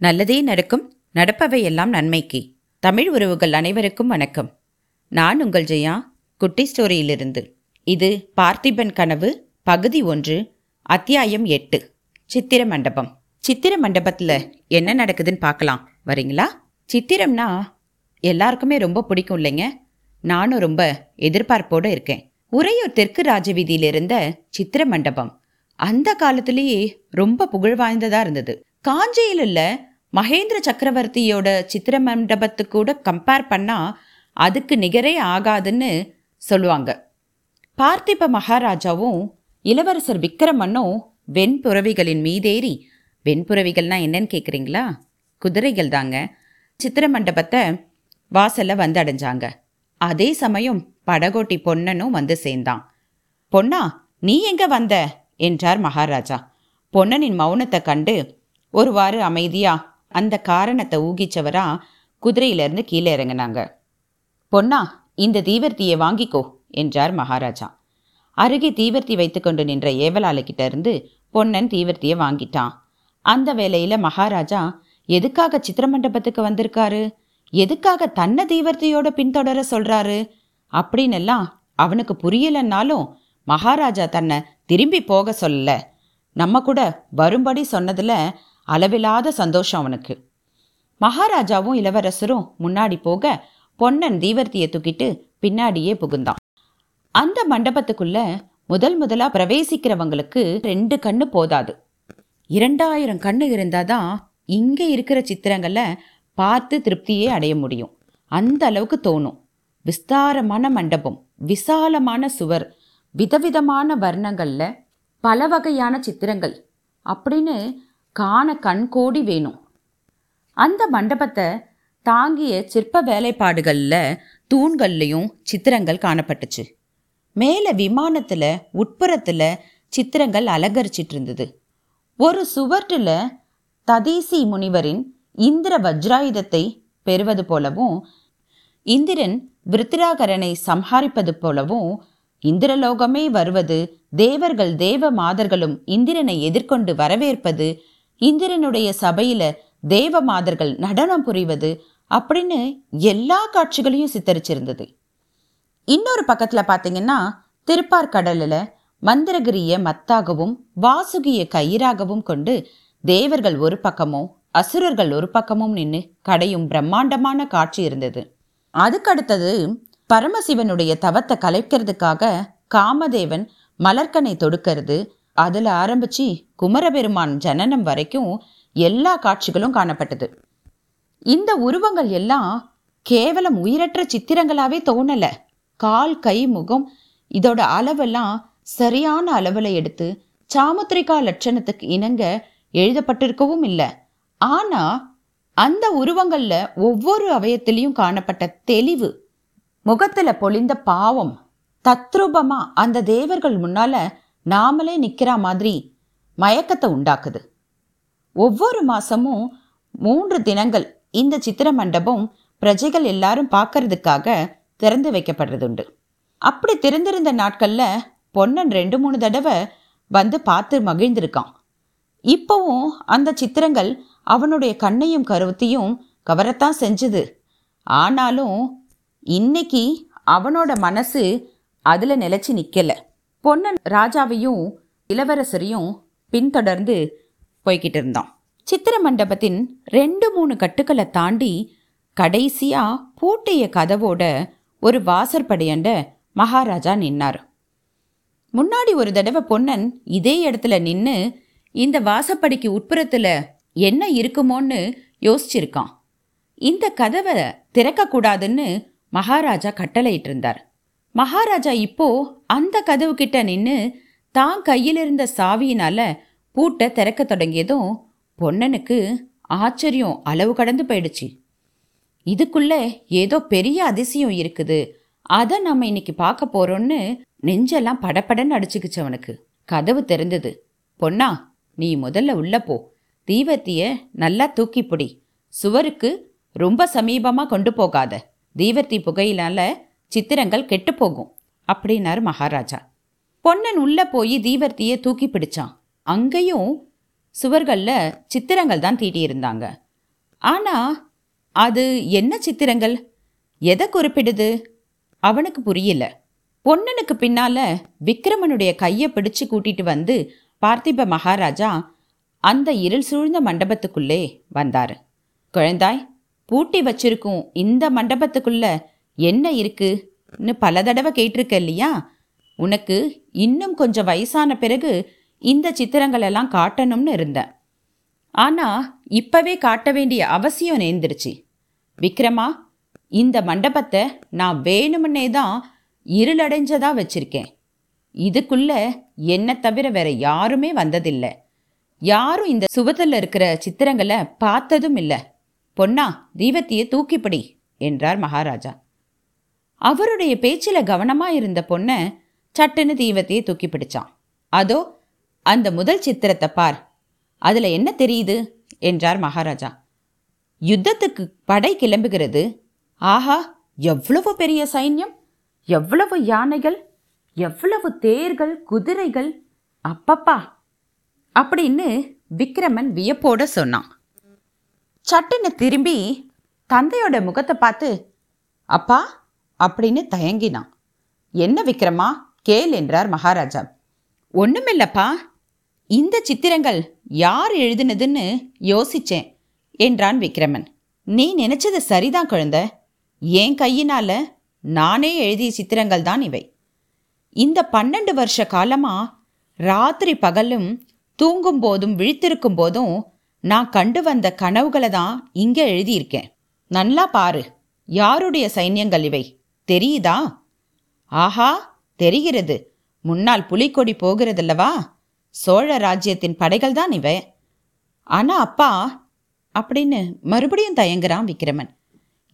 நல்லதே நடக்கும் நடப்பவை எல்லாம் நன்மைக்கு. தமிழ் உறவுகள் அனைவருக்கும் வணக்கம். நான் உங்கள் ஜெயா குட்டி ஸ்டோரியிலிருந்து. இது பார்த்திபன் கனவு பகுதி ஒன்று அத்தியாயம் எட்டு சித்திர மண்டபம். சித்திர மண்டபத்தில் என்ன நடக்குதுன்னு பார்க்கலாம். வரீங்களா? சித்திரம்னா எல்லாருக்குமே ரொம்ப பிடிக்கும் இல்லைங்க. நானும் ரொம்ப எதிர்பார்ப்போடு இருக்கேன். உறையூர் தெற்கு ராஜவீதியில் இருந்த சித்திர மண்டபம். அந்த காலத்திலேயே ரொம்ப புகழ் வாய்ந்ததா இருந்தது. காஞ்சியில் உள்ள மகேந்திர சக்கரவர்த்தியோட சித்திர மண்டபத்து கூட கம்பேர் பண்ணா அதுக்கு நிகரே ஆகாதுன்னு சொல்லுவாங்க. பார்த்திப மகாராஜாவும் இளவரசர் விக்ரமன்னும் வெண்புறவிகளின் மீதேறி வெண்புறவிகள்னா என்னன்னு கேட்குறீங்களா குதிரைகள் தாங்க. சித்திர மண்டபத்தை வாசல்ல வந்து அடைஞ்சாங்க அதே சமயம் படகோட்டி பொன்னனும் வந்து சேர்ந்தான். பொன்னா நீ எங்க வந்த? என்றார் மகாராஜா. பொன்னனின் மௌனத்தை கண்டு ஒருவாறு அமைதியா அந்த காரணத்தை ஊகிச்சவரா குதிரையிலிருந்து கீழே இறங்கினாங்க. பொன்னா இந்த தீவர்த்தியை வாங்கிக்கோ என்றார் மகாராஜா. அருகே தீவர்த்தி வைத்துக்கொண்டு நின்ற ஏவலாளிக்கிட்ட இருந்து பொன்னன் தீவர்த்தியை வாங்கிட்டான். அந்த வேளையில மகாராஜா எதுக்காக சித்திரமண்டபத்துக்கு வந்திருக்காரு? எதுக்காக தன்னை தீவர்த்தியோட பின்தொடர சொல்றாரு? அப்படின்னெல்லாம் அவனுக்கு புரியலன்னாலும் மகாராஜா தன்னை திரும்பி போக சொல்லல. நம்ம கூட வரும்படி சொன்னதுல அளவில்லாத சந்தோஷம் அவனுக்கு. மகாராஜாவும் இளவரசரும் முன்னாடி போக பொன்னன் தீவர்த்தியை தூக்கிட்டு பின்னாடியே புகுந்தான். அந்த மண்டபத்துக்குள்ள முதல் முதலா பிரவேசிக்கிறவங்களுக்கு ரெண்டு கண்ணு போதாது. இரண்டாயிரம் கண்ணு இருந்தாதான் இங்க இருக்கிற சித்திரங்களை பார்த்து திருப்தியே அடைய முடியும். அந்த அளவுக்கு தோணும். விஸ்தாரமான மண்டபம் விசாலமான சுவர் விதவிதமான வர்ணங்கள்ல பல வகையான சித்திரங்கள். அப்படின்னு காண கண்கோடி வேணும். அந்த மண்டபத்தை தாங்கிய சிற்ப வேலைப்பாடுகளில் தூண்கள்லையும் சித்திரங்கள் காணப்பட்டுச்சு. மேலே விமானத்தில் உட்புறத்தில் சித்திரங்கள் அலங்கரிச்சிட்டு இருந்தது. ஒரு சுவற்றில் ததீசி முனிவரின் இந்திர வஜ்ராயுதத்தை பெறுவது போலவும் இந்திரன் விருத்திராகரனை சம்ஹாரிப்பது போலவும் இந்திரலோகமே வருவது தேவர்கள் தேவ மாதர்களும் இந்திரனை எதிர்கொண்டு வரவேற்பது இந்திரனுடைய சபையில தேவ மாதர்கள் நடனம் புரிவது அப்படின்னு எல்லா காட்சிகளையும் சித்தரிச்சிருந்தது. இன்னொரு பக்கத்துல பாத்தீங்கன்னா திருப்பார்கடலில் மந்திரகிரிய மத்தாகவும் வாசுகிய கயிறாகவும் கொண்டு தேவர்கள் ஒரு பக்கமும் அசுரர்கள் ஒரு பக்கமும் நின்று கடையும் பிரம்மாண்டமான காட்சி இருந்தது. அதுக்கடுத்தது பரமசிவனுடைய தவத்தை கலைக்கிறதுக்காக காமதேவன் மலர்கனை தொடுக்கிறது அதில் ஆரம்பிச்சு குமரபெருமான் ஜனனம் வரைக்கும் எல்லா காட்சிகளும் காணப்பட்டது. இந்த உருவங்கள் எல்லாம் கேவலம் உயிரற்ற சித்திரங்களாகவே தோணலை. கால் கை முகம் இதோட அளவெல்லாம் சரியான அளவில் எடுத்து சாமுத்திரிகா லட்சணத்துக்கு இணங்க எழுதப்பட்டிருக்கவும் இல்லை. ஆனால் அந்த உருவங்களில் ஒவ்வொரு அவயத்திலையும் காணப்பட்ட தெளிவு முகத்தில் பொழிந்த பாவம் தத்ரூபமாக அந்த தேவர்கள் முன்னால நாமளே நிற்கிற மாதிரி மயக்கத்தை உண்டாக்குது. ஒவ்வொரு மாசமும் மூன்று தினங்கள் இந்த சித்திர மண்டபம் பிரஜைகள் எல்லாரும் பார்க்கறதுக்காக திறந்து வைக்கப்படுறதுண்டு. அப்படி திறந்திருந்த நாட்களில் பொன்னன் ரெண்டு மூணு தடவை வந்து பார்த்து மகிழ்ந்திருக்கான். இப்போவும் அந்த சித்திரங்கள் அவனுடைய கண்ணையும் கருவத்தையும் கவரத்தான் செஞ்சுது. ஆனாலும் இன்னைக்கு அவனோட மனசு அதில் நிலச்சி நிற்கலை பொன்னன் ராஜாவையும் இளவரசரையும் பின்தொடர்ந்து போய்கிட்டு இருந்தான் சித்திர மண்டபத்தின் ரெண்டு மூணு கட்டுக்களை தாண்டி கடைசியா பூட்டிய கதவோட ஒரு வாசற்படியண்ட மகாராஜா நின்னார். முன்னாடி ஒரு தடவை பொன்னன் இதே இடத்துல நின்று இந்த வாசப்படிக்கு உட்புறத்தில் என்ன இருக்குமோன்னு யோசிச்சிருக்கான். இந்த கதவை திறக்கக்கூடாதுன்னு மகாராஜா கட்டளையிட்டு இருந்தார் மகாராஜா இப்போ அந்த கதவு கிட்ட நின்று தான் கையில் இருந்த சாவியினால பூட்டை திறக்க தொடங்கியதும் பொன்னனுக்கு ஆச்சரியம் அளவு கடந்து போயிடுச்சு. இதுக்குள்ள ஏதோ பெரிய அதிசயம் இருக்குது. அதை நம்ம இன்னைக்கு பார்க்க போறோம்னு நெஞ்செல்லாம் படபடன்னு அடிச்சுக்கிச்சு அவனுக்கு. கதவு திறந்தது. பொன்னா நீ முதல்ல உள்ள போ. தீவத்திய நல்லா தூக்கி பிடி. சுவருக்கு ரொம்ப சமீபமா கொண்டு போகாத. தீவர்த்தி புகையினால சித்திரங்கள் கெட்டுப்போகும் அப்படின்னாரு மகாராஜா. பொன்னன் உள்ளே போய் தீவர்த்தியை தூக்கி பிடிச்சான். அங்கேயும் சுவர்களில் சித்திரங்கள் தான் தீட்டியிருந்தாங்க ஆனால் அது என்ன சித்திரங்கள்? எதை குறிப்பிடுது? அவனுக்கு புரியல. பொன்னனுக்கு பின்னால விக்ரமனுடைய கையை பிடிச்சு கூட்டிட்டு வந்து பார்த்திப மகாராஜா அந்த இருள் சூழ்ந்த மண்டபத்துக்குள்ளே வந்தார். குழந்தாய் பூட்டி வச்சிருக்கும் இந்த மண்டபத்துக்குள்ள என்ன இருக்குன்னு பல தடவை கேட்டிருக்க இல்லையா? உனக்கு இன்னும் கொஞ்சம் வயசான பிறகு இந்த சித்திரங்கள் எல்லாம் காட்டணும்னு இருந்தேன். ஆனா இப்பவே காட்ட வேண்டிய அவசியம் நேர்ந்துருச்சு. விக்ரமா இந்த மண்டபத்தை நான் வேணுமுன்னே தான் இருளடைஞ்சதா வச்சிருக்கேன். இதுக்குள்ள என்ன தவிர வேற யாருமே வந்ததில்லை. யாரும் இந்த சுவத்தில் இருக்கிற சித்திரங்களை பார்த்ததும் இல்லை. பொன்னா தீபத்தியை தூக்கிப்படி என்றார் மகாராஜா. அவருடைய பேச்சில் கவனமாக இருந்த பொண்ணை சட்டுன்னு தீவத்தையே தூக்கி பிடிச்சான் அதோ அந்த முதல் சித்திரத்தை பார். அதில் என்ன தெரியுது? என்றார் மகாராஜா. யுத்தத்துக்கு படை கிளம்புகிறது. ஆஹா எவ்வளவு பெரிய சைன்யம்? எவ்வளவு யானைகள்? எவ்வளவு தேர்கள் குதிரைகள்? அப்பப்பா! அப்படின்னு விக்ரமன் வியப்போட சொன்னான். சட்டுன்னு திரும்பி தந்தையோட முகத்தை பார்த்து அப்பா அப்படின்னு தயங்கினான். என்ன விக்ரமா? கேள் என்றார் மகாராஜா. ஒண்ணுமில்லப்பா. இந்த சித்திரங்கள் யார் எழுதினதுன்னு யோசிச்சேன் என்றான் விக்ரமன். நீ நினைச்சது சரிதான் குழந்தை. என் கையினால நானே எழுதிய சித்திரங்கள் தான் இவை. இந்த பன்னெண்டு வருஷ காலமா ராத்திரி பகலும் தூங்கும் போதும் விழித்திருக்கும் போதும் நான் கண்டு வந்த கனவுகளை தான் இங்கே எழுதியிருக்கேன். நல்லா பாரு யாருடைய சைன்யங்கள் இவை? தெரியுதா? ஆஹா தெரிகிறது. முன்னால் புலிக்கொடி போகிறதல்லவா? சோழ ராஜ்யத்தின் படைகள் தான் இவை. ஆனா அப்பா அப்படின்னு மறுபடியும் தயங்குறான் விக்ரமன்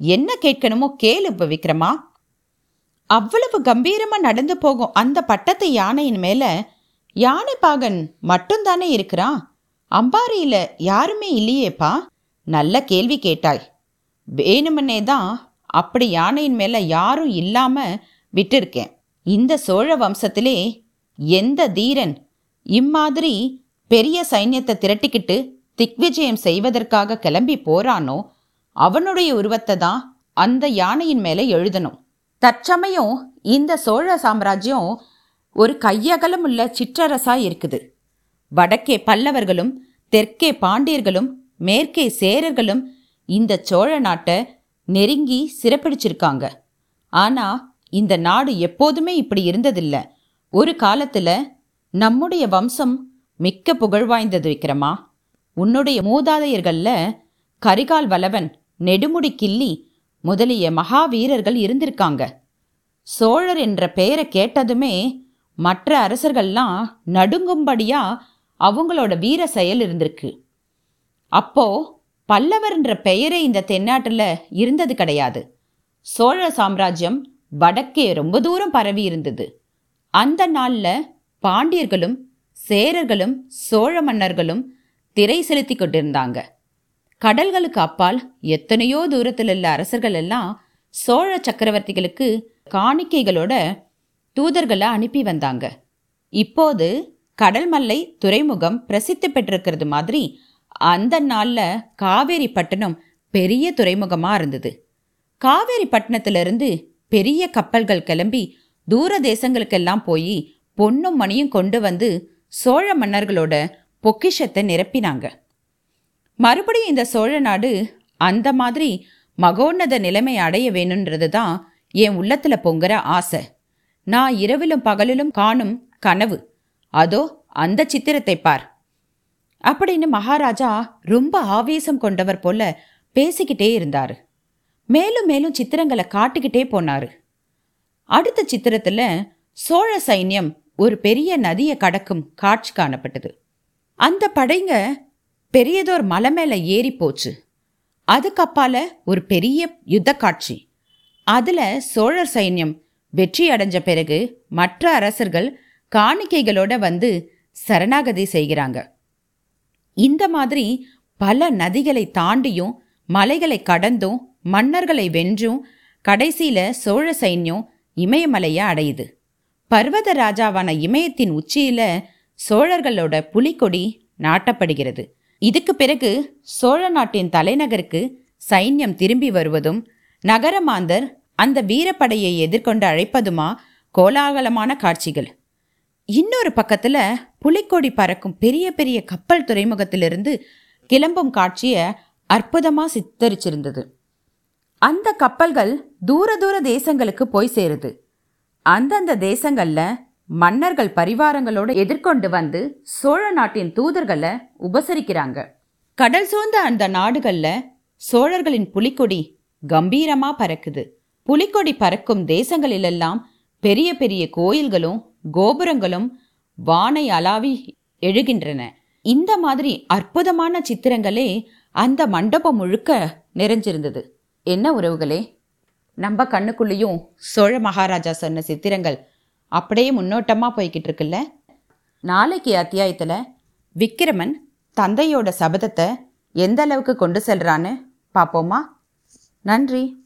என்ன கேட்கணுமோ கேளு இப்ப விக்ரமா அவ்வளவு கம்பீரமா நடந்து போகும் அந்த பட்டத்து யானையின் மேல யானை பாகன் மட்டும்தானே இருக்கிறான்? அம்பாரியில யாருமே இல்லையேப்பா? நல்ல கேள்வி கேட்டாய். வேணுமனே தான் அப்படி யானையின் மேலே யாரும் இல்லாமல் விட்டிருக்கேன். இந்த சோழ வம்சத்திலே எந்த தீரன் இம்மாதிரி பெரிய சைன்யத்தை திரட்டிக்கிட்டு திக்விஜயம் செய்வதற்காக கிளம்பி போறானோ அவனுடைய உருவத்தை தான் அந்த யானையின் மேலே எழுதணும். தற்சமயம் இந்த சோழ சாம்ராஜ்யம் ஒரு கையகலம் உள்ள சிற்றரசா இருக்குது. வடக்கே பல்லவர்களும் தெற்கே பாண்டியர்களும் மேற்கே சேரர்களும் இந்த சோழ நாட்டை நெருங்கி சிறப்பிடிச்சிருக்காங்க. ஆனா இந்த நாடு எப்போதுமே இப்படி இருந்ததில்ல. ஒரு காலத்துல நம்முடைய வம்சம் மிக்க புகழ் வாய்ந்தது விக்ரமா உன்னுடைய மூதாதையர்களில் கரிகால் வலவன் நெடுமுடி கிள்ளி முதலிய மகாவீரர்கள் இருந்திருக்காங்க. சோழர் என்ற பெயரை கேட்டதுமே மற்ற அரசர்கள்லாம் நடுங்கும்படியா அவங்களோட வீர செயல் இருந்திருக்கு. அப்போ பல்லவர்ன்ற பெயரே இந்த தென்னாட்டில் இருந்தது கிடையாது. சோழ சாம்ராஜ்யம் வடக்கே ரொம்ப தூரம் பரவி இருந்தது. அந்த நாளில் பாண்டியர்களும் சேரர்களும் சோழ மன்னர்களும் திரை செலுத்தி கொண்டிருந்தாங்க. கடல்களுக்கு அப்பால் எத்தனையோ தூரத்தில் உள்ள அரசர்கள் எல்லாம் சோழ சக்கரவர்த்திகளுக்கு காணிக்கைகளோட தூதர்களை அனுப்பி வந்தாங்க. இப்போது கடல் மல்லை துறைமுகம் பிரசித்தி பெற்றிருக்கிறது மாதிரி அந்த நாளில் காவேரி பட்டணம் பெரிய துறைமுகமாக இருந்தது. காவேரி பட்டணத்திலிருந்து பெரிய கப்பல்கள் கிளம்பி தூர தேசங்களுக்கெல்லாம் போய் பொன்னும் மணியும் கொண்டு வந்து சோழ மன்னர்களோட பொக்கிஷத்தை நிரப்பினாங்க. மறுபடியும் இந்த சோழ நாடு அந்த மாதிரி மகோன்னத நிலைமை அடைய வேணுன்றது தான் என் உள்ளத்தில் பொங்குற ஆசை. நான் இரவிலும் பகலிலும் காணும் கனவு. அதோ அந்த சித்திரத்தை பார். அப்படின்னு மகாராஜா ரொம்ப ஆவேசம் கொண்டவர் போல பேசிக்கிட்டே இருந்தார். மேலும் மேலும் சித்திரங்களை காட்டிக்கிட்டே போனார். அடுத்த சித்திரத்தில் சோழ சைன்யம் ஒரு பெரிய நதியை கடக்கும் காட்சி காணப்பட்டது. அந்த படைங்க பெரியதோர் மலை மேலே ஏறி போச்சு. அதுக்கப்பால ஒரு பெரிய யுத்த காட்சி. அதில் சோழர் சைன்யம் வெற்றி அடைஞ்ச பிறகு மற்ற அரசர்கள் காணிக்கைகளோட வந்து சரணாகதி செய்கிறாங்க. இந்த மாதிரி பல நதிகளை தாண்டியும் மலைகளை கடந்தும் மன்னர்களை வென்றும் கடைசியில சோழ சைன்யம் இமயமலையை அடையுது. பர்வத ராஜாவான இமயத்தின் உச்சியில சோழர்களோட புலிக்கொடி நாட்டப்படுகிறது. இதுக்கு பிறகு சோழ நாட்டின் தலைநகருக்கு சைன்யம் திரும்பி வருவதும் நகரமாந்தர் அந்த வீரப்படையை எதிர்கொண்டு அழைப்பதுமா கோலாகலமான காட்சிகள். இன்னொரு பக்கத்தில் புலிக்கொடி பறக்கும் பெரிய பெரிய கப்பல் துறைமுகத்திலிருந்து கிளம்பும் காட்சியை அற்புதமாக சித்தரிச்சிருந்தது. அந்த கப்பல்கள் தூர தூர தேசங்களுக்கு போய் சேருது. அந்தந்த தேசங்களில் மன்னர்கள் பரிவாரங்களோடு எதிர்கொண்டு வந்து சோழ நாட்டின் தூதர்களை உபசரிக்கிறாங்க. கடல் சூழ்ந்த அந்த நாடுகளில் சோழர்களின் புலிக்கொடி கம்பீரமாக பறக்குது. புலிக்கொடி பறக்கும் தேசங்களிலெல்லாம் பெரிய பெரிய கோயில்களும் கோபுரங்களும் வானை அலாவி எழுகின்றன. இந்த மாதிரி அற்புதமான சித்திரங்களே அந்த மண்டபம் முழுக்க நிறைஞ்சிருந்தது. என்ன உறவுகளே? நம்ம கண்ணுக்குள்ளேயும் சோழ மகாராஜா சொன்ன சித்திரங்கள் அப்படியே முன்னோட்டமாக போய்கிட்டு இருக்குல்ல? நாளைக்கு அத்தியாயத்தில் விக்கிரமன் தந்தையோட சபதத்தை எந்த அளவுக்கு கொண்டு செல்றான்னு பார்ப்போமா நன்றி.